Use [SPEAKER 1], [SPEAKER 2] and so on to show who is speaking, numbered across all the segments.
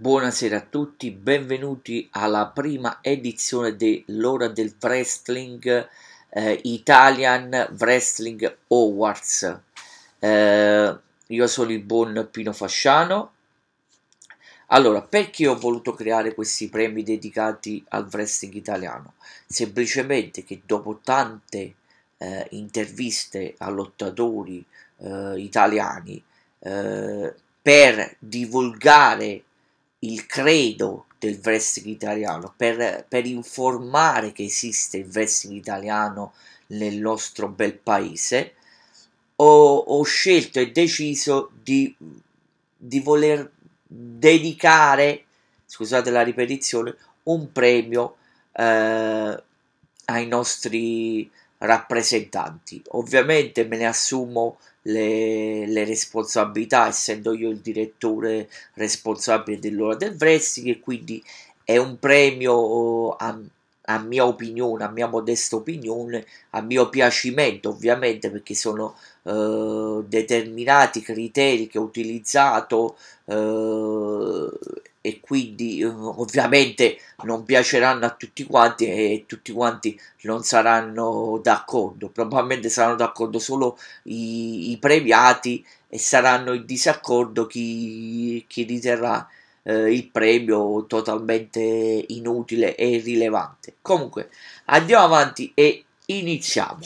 [SPEAKER 1] Buonasera a tutti, benvenuti alla prima edizione dell'ora del wrestling eh, Italian Wrestling Awards. Eh, io sono il buon Pino Fasciano. Allora, perché ho voluto creare questi premi dedicati al wrestling italiano? Semplicemente che dopo tante eh, interviste a lottatori eh, italiani eh, per divulgare il credo del wrestling italiano, per, per informare che esiste il wrestling italiano nel nostro bel paese, ho, ho scelto e deciso di, di voler dedicare, scusate la ripetizione, un premio eh, ai nostri rappresentanti. Ovviamente me ne assumo le, le, responsabilità, essendo io il direttore responsabile dell'ora del wrestling, e quindi è un premio a, a mia opinione, a mia modesta opinione, a mio piacimento, ovviamente, perché sono eh, determinati criteri che ho utilizzato eh, e quindi uh, ovviamente non piaceranno a tutti quanti e tutti quanti non saranno d'accordo. Probabilmente saranno d'accordo solo i, i premiati e saranno in disaccordo chi, chi riterrà eh, il premio totalmente inutile e irrilevante. Comunque andiamo avanti e iniziamo.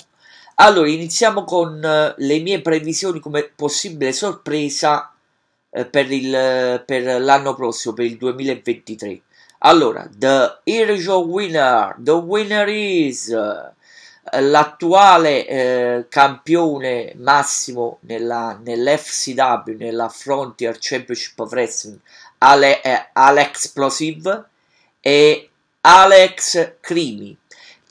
[SPEAKER 1] Allora iniziamo con uh, le mie previsioni come possibile sorpresa eh, per, il, per l'anno prossimo, per il 2023. Allora, the Hero winner, the winner is eh, l'attuale eh, campione massimo nella, nell'FCW, nella Frontier Championship of Wrestling, Ale, eh, Alex Plosive e Alex Crimi.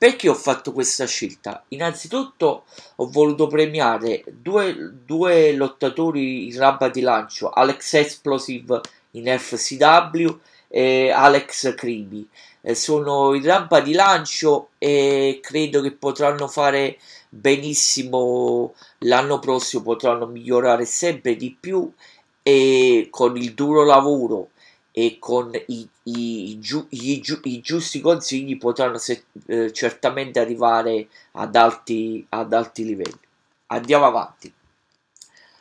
[SPEAKER 1] Perché ho fatto questa scelta? Innanzitutto ho voluto premiare due, due lottatori in rampa di lancio, Alex Explosive in FCW e Alex Cribi. Eh, sono in rampa di lancio e credo che potranno fare benissimo l'anno prossimo, potranno migliorare sempre di più e con il duro lavoro e con i, i, giu, i, i giusti consigli potranno se, eh, certamente arrivare ad alti, ad alti livelli. Andiamo avanti.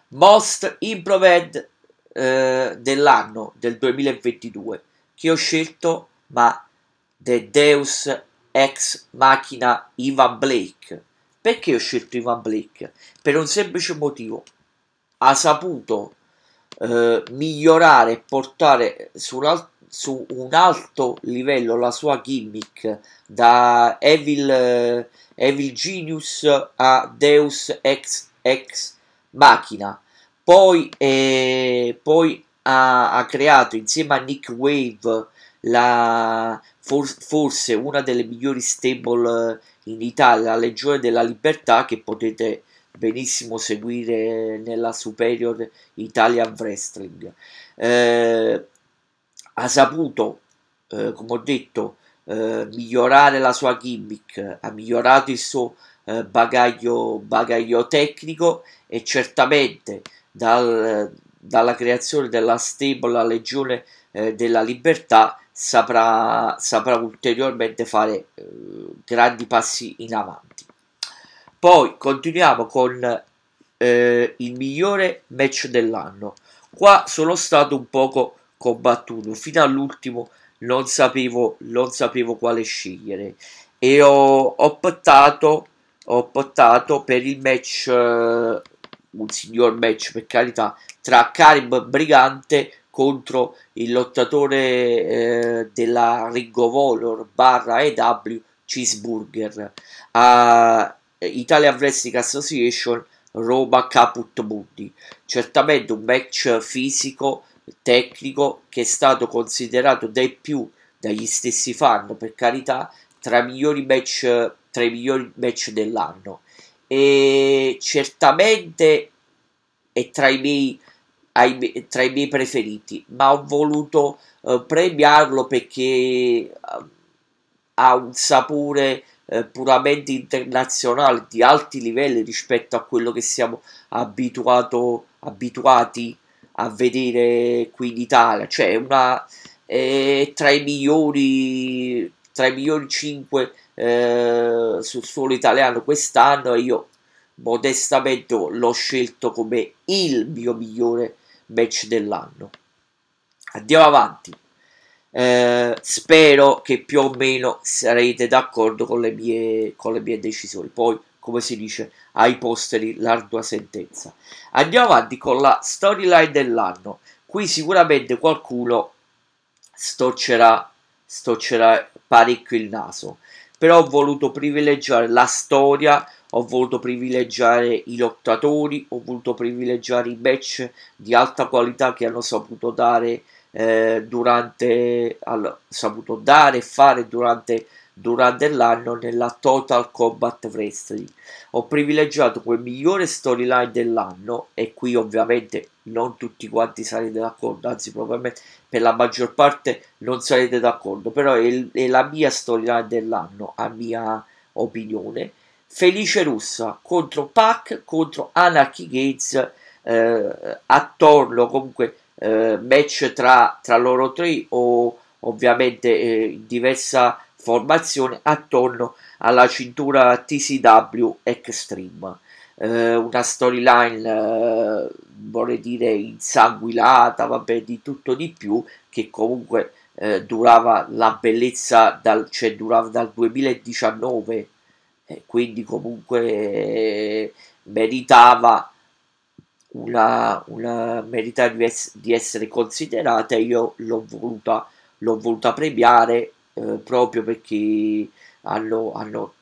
[SPEAKER 1] Most Improved eh, dell'anno del 2022 che ho scelto ma The Deus Ex Machina Ivan Blake. Perché ho scelto Ivan Blake? Per un semplice motivo. Ha saputo eh, migliorare e portare su un, su un, alto livello la sua gimmick da Evil, eh, Evil Genius a Deus Ex, Ex Machina. Poi, eh, poi ha, ha, creato insieme a Nick Wave la, for, forse una delle migliori stable in Italia, la Legione della Libertà, che potete benissimo seguire nella Superior Italian Wrestling. Eh, ha saputo, eh, come ho detto, eh, migliorare la sua gimmick, ha migliorato il suo eh, bagaglio, bagaglio tecnico e certamente dal, dalla creazione della stable la Legione eh, della Libertà saprà, saprà ulteriormente fare eh, grandi passi in avanti. Poi continuiamo con eh, il migliore match dell'anno. Qua sono stato un poco combattuto, fino all'ultimo non sapevo, non sapevo quale scegliere e ho, optato, ho optato per il match, uh, un signor match per carità, tra Karim Brigante contro il lottatore eh, della Ring of Honor barra EW Cheeseburger. Uh, Italian Wrestling Association Roma Caput Mundi. Certamente un match fisico, tecnico, che è stato considerato dai più, dagli stessi fan, per carità, tra i migliori match, tra i migliori match dell'anno. E certamente è tra i miei, ai, tra i miei preferiti, ma ho voluto uh, premiarlo perché uh, ha un sapore eh, puramente internazionale di alti livelli rispetto a quello che siamo abituato, abituati a vedere qui in Italia, cioè una, è tra i migliori, tra i migliori 5 eh, sul suolo italiano quest'anno e io modestamente l'ho scelto come il mio migliore match dell'anno. Andiamo avanti. Eh, spero che più o meno sarete d'accordo con le mie, con le mie decisioni. Poi, come si dice, ai posteri l'ardua sentenza. Andiamo avanti con la storyline dell'anno. Qui sicuramente qualcuno storcerà, storcerà parecchio il naso, però ho voluto privilegiare la storia, ho voluto privilegiare i lottatori, ho voluto privilegiare i match di alta qualità che hanno saputo dare eh, durante, hanno saputo dare e fare durante durante l'anno nella Total Combat Wrestling. Ho privilegiato quel migliore storyline dell'anno e qui ovviamente non tutti quanti sarete d'accordo, anzi probabilmente per la maggior parte non sarete d'accordo, però è, è la mia storyline dell'anno, a mia opinione. Felice Russa contro Pac contro Anarchy Gates eh, attorno comunque eh, match tra, tra loro tre o ovviamente eh, diversa formazione attorno alla cintura TCW Extreme. Eh, una storyline, eh, vorrei dire, insanguinata, vabbè, di tutto di più, che comunque eh, durava la bellezza, dal, cioè durava dal 2019, quindi comunque eh, meritava una, una meritava di, di essere considerata e io l'ho voluta, l'ho voluta premiare eh, proprio perché hanno, hanno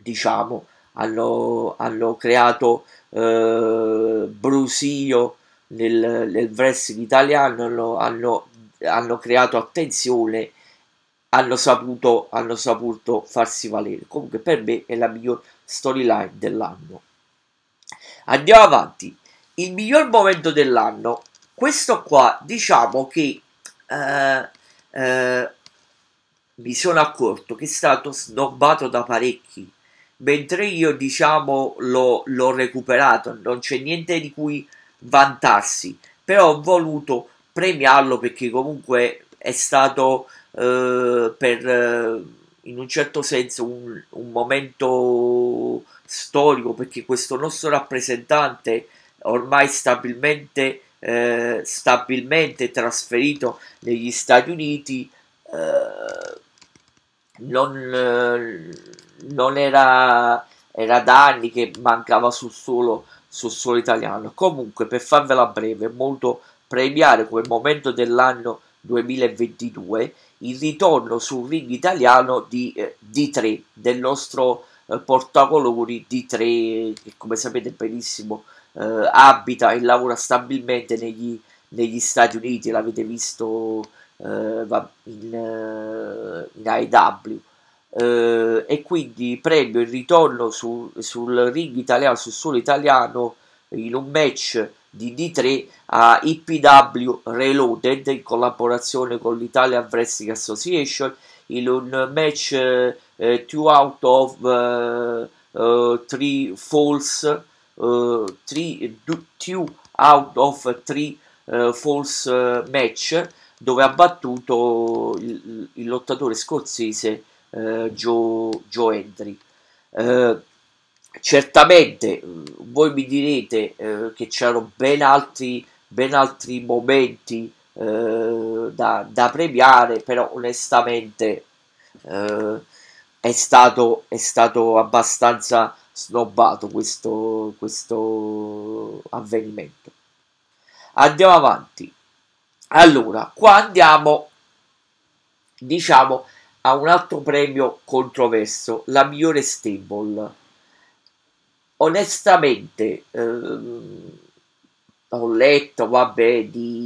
[SPEAKER 1] diciamo, hanno, hanno creato eh, brusio nel, nel wrestling italiano, hanno, hanno, hanno creato attenzione, hanno saputo, hanno saputo farsi valere. Comunque per me è la miglior storyline dell'anno. Andiamo avanti. Il miglior momento dell'anno, questo qua, diciamo che eh, eh, mi sono accorto che è stato snobbato da parecchi, mentre io diciamo l'ho, l'ho recuperato, non c'è niente di cui vantarsi, però ho voluto premiarlo perché comunque è stato eh, per eh, in un certo senso un, un, momento storico perché questo nostro rappresentante ormai stabilmente eh, stabilmente trasferito negli Stati Uniti, eh, non, non era, era, da anni che mancava sul suolo, sul suolo italiano. Comunque, per farvela breve, molto premiare come momento dell'anno 2022 il ritorno sul ring italiano di eh, D3 del nostro eh, portacolori D3 che come sapete benissimo eh, abita e lavora stabilmente negli, negli Stati Uniti, l'avete visto eh, in, eh, in AEW. Eh, e quindi premio il ritorno su, sul ring italiano, sul suolo italiano in un match di D3 a IPW Reloaded in collaborazione con l'Italian Wrestling Association in un match uh, two out of uh, uh, three falls uh, three, two out of three uh, false uh, match dove ha battuto il, il lottatore scozzese Joe, Joe Hendry. Certamente voi mi direte uh, che c'erano ben altri, ben altri momenti da, da, premiare, però onestamente è stato, è stato abbastanza snobbato questo, questo avvenimento. Andiamo avanti. Allora, qua andiamo, diciamo, a un altro premio controverso, la migliore stable. Onestamente, ehm, ho letto, vabbè, di,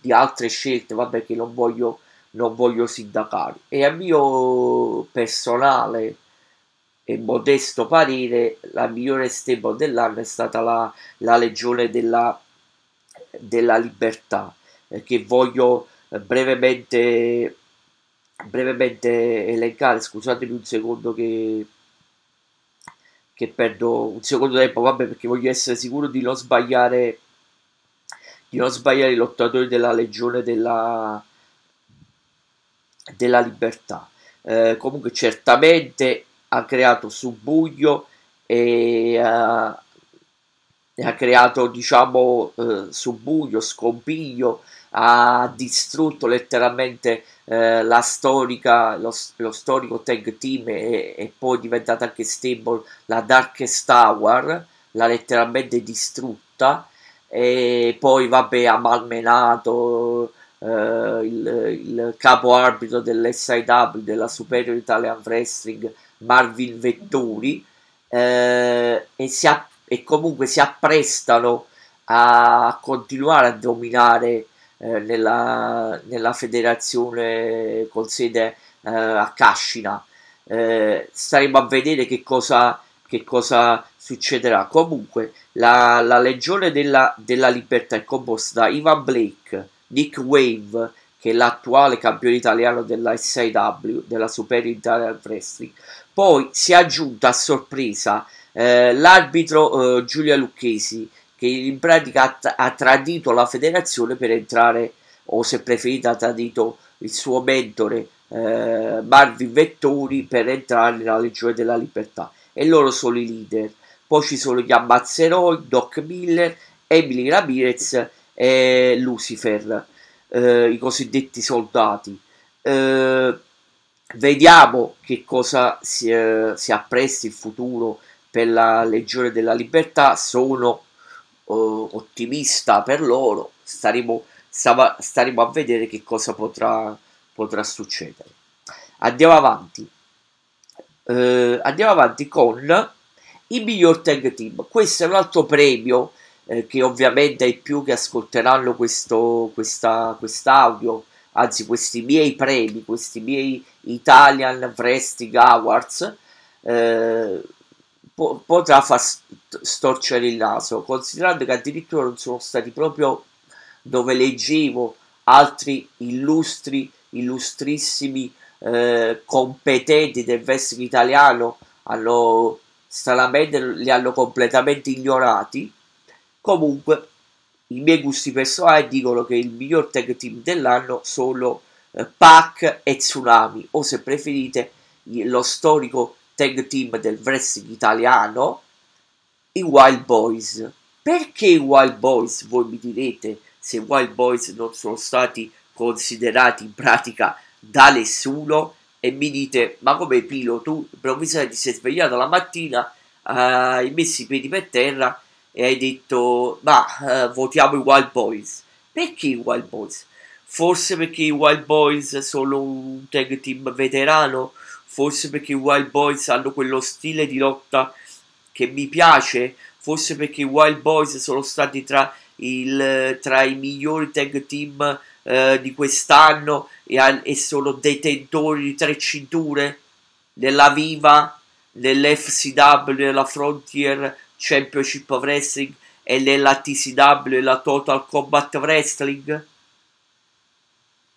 [SPEAKER 1] di, altre scelte, vabbè, che non voglio, non voglio sindacare. E a mio personale e modesto parere, la migliore stable dell'anno è stata la, la Legione della, della Libertà, eh, che voglio brevemente, brevemente elencare. Scusatemi un secondo che, che perdo un secondo tempo, vabbè, perché voglio essere sicuro di non sbagliare di non sbagliare i lottatori della Legione della, della Libertà. Eh, comunque certamente ha creato subbuglio e, uh, e ha creato diciamo uh, subbuglio, scompiglio, ha distrutto letteralmente uh, la storica, lo, lo, storico tag team e, e poi diventata anche stable la Darkest Tower, l'ha letteralmente distrutta e poi vabbè ha malmenato Uh, il, il, capo arbitro dell'SIW della Superior Italian Wrestling Marvin Vetturi eh, e, si app- e comunque si apprestano a continuare a dominare eh, nella, nella, federazione con sede eh, a Cascina. Eh, staremo a vedere che cosa, che cosa succederà. Comunque, la, la Legione della, della Libertà è composta da Ivan Blake, Nick Wave, che è l'attuale campione italiano della SIW, della Super Italian Wrestling. Poi si è aggiunta a sorpresa eh, l'arbitro eh, Giulia Lucchesi, che in pratica ha, ha, tradito la federazione per entrare, o se preferite ha tradito il suo mentore eh, Marvin Vettori per entrare nella Legione della Libertà. E loro sono i leader. Poi ci sono gli ammazzeroi, Doc Miller, Emily Ramirez e Lucifer eh, i cosiddetti soldati. Eh, vediamo che cosa si, eh, si appresta il futuro per la Legione della Libertà. Sono oh, ottimista per loro. Staremo, stava, staremo, a vedere che cosa potrà, potrà succedere. Andiamo avanti. Uh, andiamo avanti con il miglior tag team. Questo è un altro premio eh, che ovviamente ai più che ascolteranno questo questa, quest'audio, anzi questi miei premi, questi miei Italian Wrestling Awards, eh, po- potrà far storcere il naso, considerando che addirittura non sono stati proprio dove leggevo altri illustri, illustrissimi, eh, competenti del wrestling italiano hanno stranamente li hanno completamente ignorati Comunque, i miei gusti personali dicono che il miglior tag team dell'anno sono eh, Pac e Tsunami, o se preferite lo storico tag team del wrestling italiano, i Wild Boys. Perché i Wild Boys? Voi mi direte se i Wild Boys non sono stati considerati in pratica da nessuno e mi dite ma come Pilo tu improvvisamente ti sei svegliato la mattina hai messo i piedi per terra e hai detto ma uh, votiamo i Wild Boys. Perché i Wild Boys? Forse perché i Wild Boys sono un tag team veterano, forse perché i Wild Boys hanno quello stile di lotta che mi piace, forse perché i Wild Boys sono stati tra, il, tra i migliori tag team uh, di quest'anno e, e sono detentori di tre cinture della Viva, dell'FCW, della Frontier Championship Wrestling e nella TCW la Total Combat Wrestling?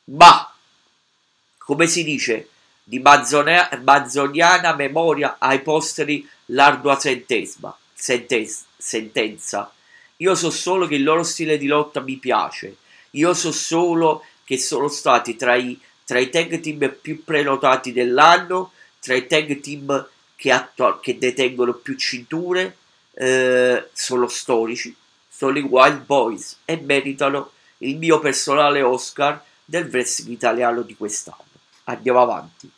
[SPEAKER 1] Ma, come si dice, di mazzoniana memoria ai posteri l'ardua sentenza. Io so solo che il loro stile di lotta mi piace. Io so solo che sono stati tra i, tra i tag team più prenotati dell'anno, tra i tag team che, attu- che detengono più cinture, eh, sono storici, sono i Wild Boys e meritano il mio personale Oscar del wrestling italiano di quest'anno. Andiamo avanti.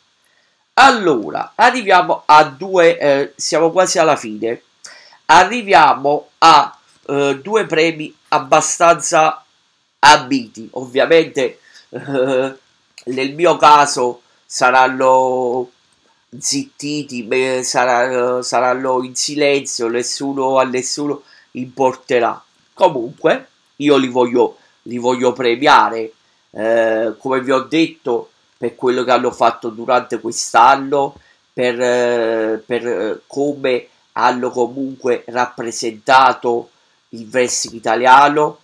[SPEAKER 1] Allora, arriviamo a due, eh, siamo quasi alla fine. Arriviamo a eh, due premi abbastanza ambiti. Ovviamente, eh, nel mio caso saranno zittiti, beh, saranno, saranno in silenzio, nessuno a nessuno importerà. Comunque, io li voglio, li voglio premiare, eh, come vi ho detto, per quello che hanno fatto durante quest'anno, per, eh, per eh, come hanno comunque rappresentato il wrestling italiano,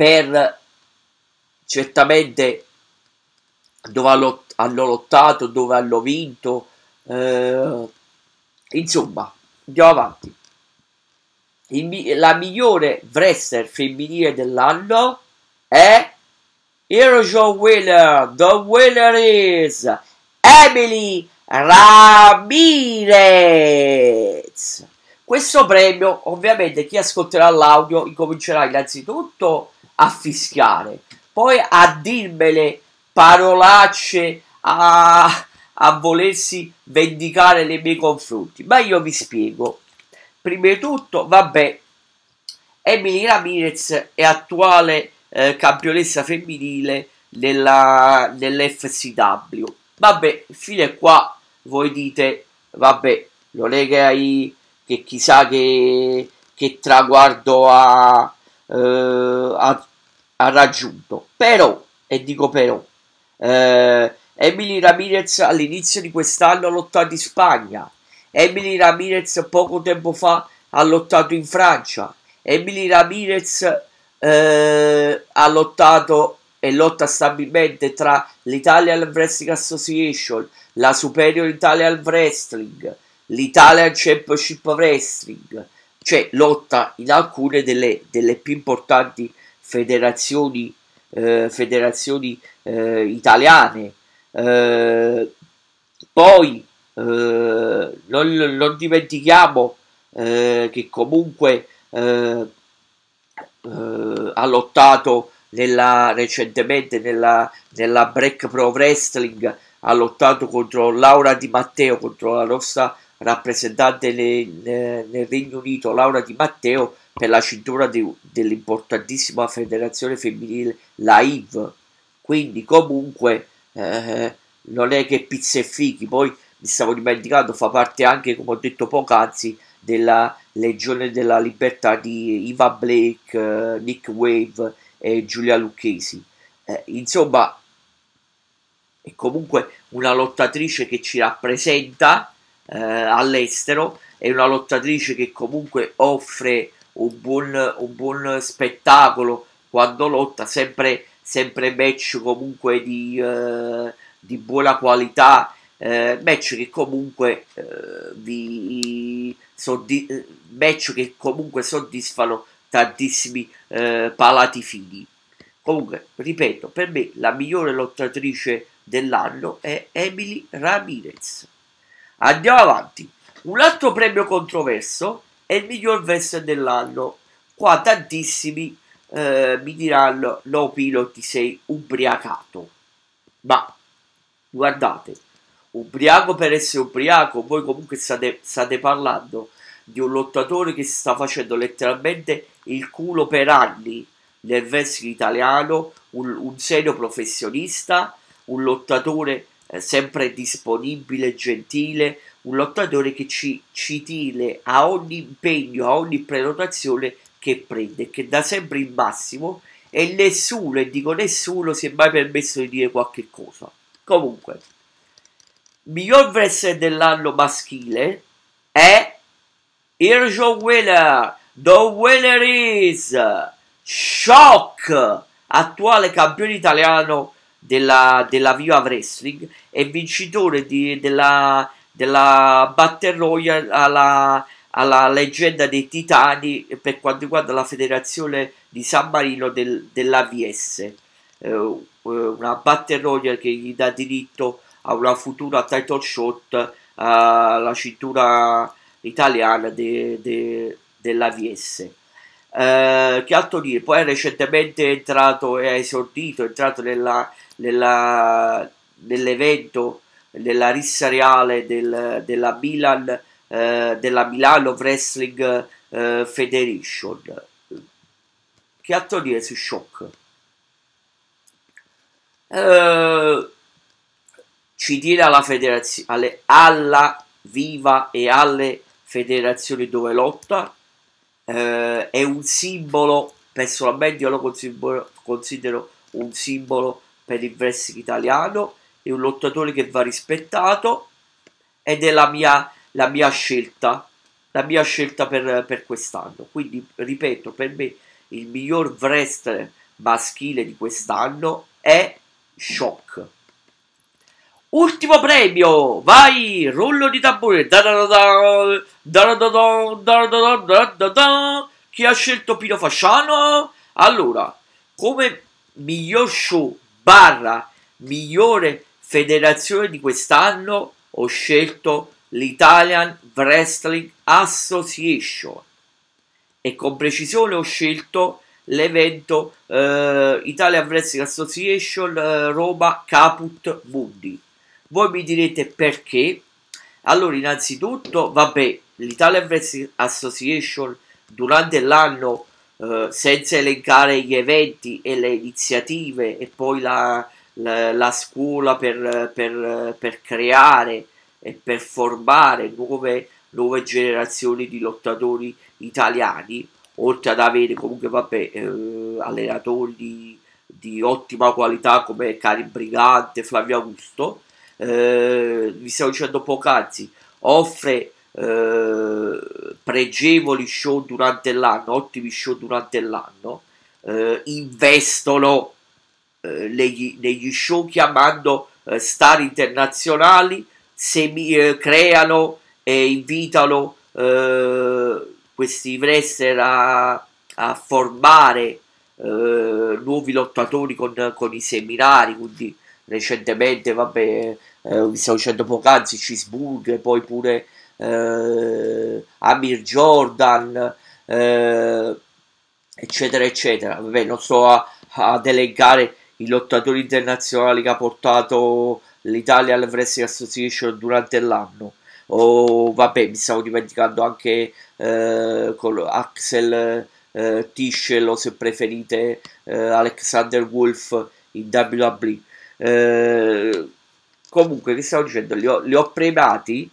[SPEAKER 1] per certamente dove hanno, lottato, dove hanno vinto. Eh, insomma, andiamo avanti. il, la migliore wrestler femminile dell'anno è Hero Winner. The winner is Emily Ramirez. Questo premio, ovviamente, chi ascolterà l'audio incomincerà innanzitutto a fischiare, poi a dirmele parolacce, a, a volersi vendicare nei miei confronti. Ma io vi spiego. Prima di tutto, vabbè, Emily Ramirez è attuale eh, campionessa femminile nella, nell'FCW. Vabbè, fino qua voi dite, vabbè, non è che hai che chissà che, che traguardo ha, eh, ha, raggiunto. Però, e dico però, eh, Emily Ramirez all'inizio di quest'anno ha lottato in Spagna, Emily Ramirez poco tempo fa ha lottato in Francia, Emily Ramirez eh, ha lottato e lotta stabilmente tra l'Italian Wrestling Association, la Superior Italian Wrestling, l'Italian Championship Wrestling, cioè lotta in alcune delle, delle più importanti federazioni, eh, federazioni eh, italiane. Eh, poi eh, non, non, dimentichiamo eh, che comunque eh, ha lottato nella, recentemente nella, nella Break Pro Wrestling ha lottato contro Laura Di Matteo contro la nostra rappresentante nel, nel Regno Unito Laura Di Matteo per la cintura de, dell'importantissima federazione femminile la IV quindi comunque eh, non è che pizza e fichi poi mi stavo dimenticando fa parte anche come ho detto poc'anzi della Legione della Libertà di Iva Blake, eh, Nick Wave e Giulia Lucchesi. Eh, insomma è comunque una lottatrice che ci rappresenta eh, all'estero, è una lottatrice che comunque offre un buon, un buon spettacolo quando lotta, sempre, sempre match comunque di, eh, di buona qualità, eh, match che comunque eh, vi soddi- match che comunque soddisfano tantissimi eh, palati fini. Comunque, ripeto, per me la migliore lottatrice dell'anno è Emily Ramirez. Andiamo avanti. Un altro premio controverso è il miglior wrestler dell'anno. Qua tantissimi eh, mi diranno: No, Pilo, ti sei ubriacato. Ma guardate, ubriaco per essere ubriaco, voi comunque state, state parlando di un lottatore che si sta facendo letteralmente il culo per anni nel wrestling italiano, un, un serio professionista, un lottatore eh, sempre disponibile, gentile, un lottatore che ci, ci tira a ogni impegno, a ogni prenotazione che prende, che dà sempre il massimo e nessuno, e dico nessuno, si è mai permesso di dire qualche cosa. Comunque, miglior wrestler dell'anno maschile è Irjo Winner. The winner is Shock, attuale campione italiano della, della Viva Wrestling e vincitore di, della, della Battle Royale alla, alla leggenda dei Titani per quanto riguarda la federazione di San Marino del, dell'AVS. Eh, eh, una Battle Royale che gli dà diritto a una futura title shot alla cintura italiana de, de, dell'AVS. Eh, che altro dire? Poi è recentemente entrato ha esordito, è entrato nella, nella, nell'evento, nella rissa reale del, della Milan, eh, della Milano Wrestling eh, Federation. Che altro dire su Shock? Eh, ci tiene alla federazione, alla viva e alle federazioni dove lotta eh, è un simbolo, personalmente io lo considero, considero un simbolo per il wrestling italiano, è un lottatore che va rispettato ed è la mia, la mia scelta, la mia scelta per, per quest'anno. Quindi, ripeto, per me il miglior wrestler maschile di quest'anno è Shock. Ultimo premio, vai, rullo di tamburi. Chi ha scelto Pino Fasciano? Allora, come miglior show barra migliore federazione di quest'anno ho scelto l'Italian Wrestling Association e con precisione ho scelto l'evento eh, Italian Wrestling Association eh, Roma Caput Mundi. Voi mi direte perché? Allora, innanzitutto, vabbè, l'Italian Wrestling Association durante l'anno, eh, senza elencare gli eventi e le iniziative e poi la, la, la scuola per, per, per creare e per formare nuove, nuove generazioni di lottatori italiani, oltre ad avere comunque vabbè, eh, allenatori di, di, ottima qualità come Cari Brigante, Flavio Augusto, eh, vi stavo dicendo poc'anzi, offre eh, pregevoli show durante l'anno, ottimi show durante l'anno, eh, investono eh, negli, negli, show chiamando eh, star internazionali, semi, eh, creano e invitano questi wrestler a, a formare nuovi lottatori con, con i seminari, quindi recentemente, vabbè, eh, stavo dicendo poc'anzi, Cheeseburger, poi pure eh, Amir Jordan, eh, eccetera, eccetera. Vabbè, non sto a, ad elencare i lottatori internazionali che ha portato l'Italia al Wrestling Association durante l'anno. O vabbè, mi stavo dimenticando anche eh, con Axel eh, Tischel o se preferite eh, Alexander Wolf in WWE. Eh, comunque, che stavo dicendo? Li ho, li ho premiati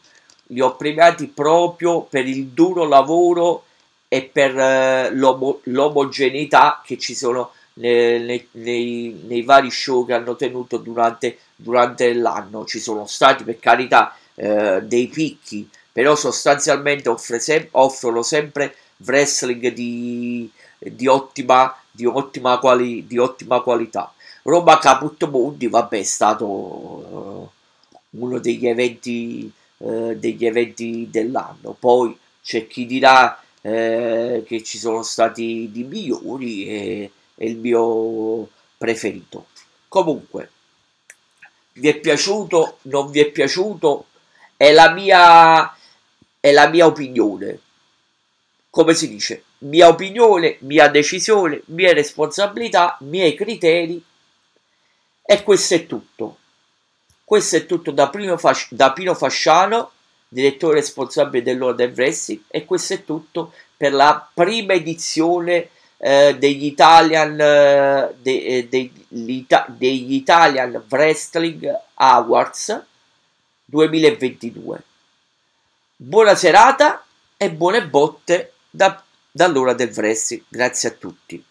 [SPEAKER 1] li ho premiati proprio per il duro lavoro e per eh, l'omo- l'omogeneità che ci sono nei, nei, nei, vari show che hanno tenuto durante, durante l'anno. Ci sono stati per carità eh, dei picchi, però sostanzialmente sem- offrono sempre wrestling di, di, ottima, di, ottima quali- di ottima qualità. Roma Caput Mundi, vabbè, è stato uh, uno degli eventi eh, degli eventi dell'anno. Poi c'è chi dirà eh, che ci sono stati di migliori e è il mio preferito. Comunque, vi è piaciuto, non vi è piaciuto, è la mia, è la mia opinione. Come si dice? Mia opinione, mia decisione, mia responsabilità, miei criteri. E questo è tutto. Questo è tutto da, Fasci- da Pino Fasciano, direttore responsabile dell'Order Wrestling, e questo è tutto per la prima edizione eh, degli, Italian, eh, de, eh, degli, degli Italian Wrestling Awards 2022. Buona serata e buone botte da, dall'ora del wrestling. Grazie a tutti.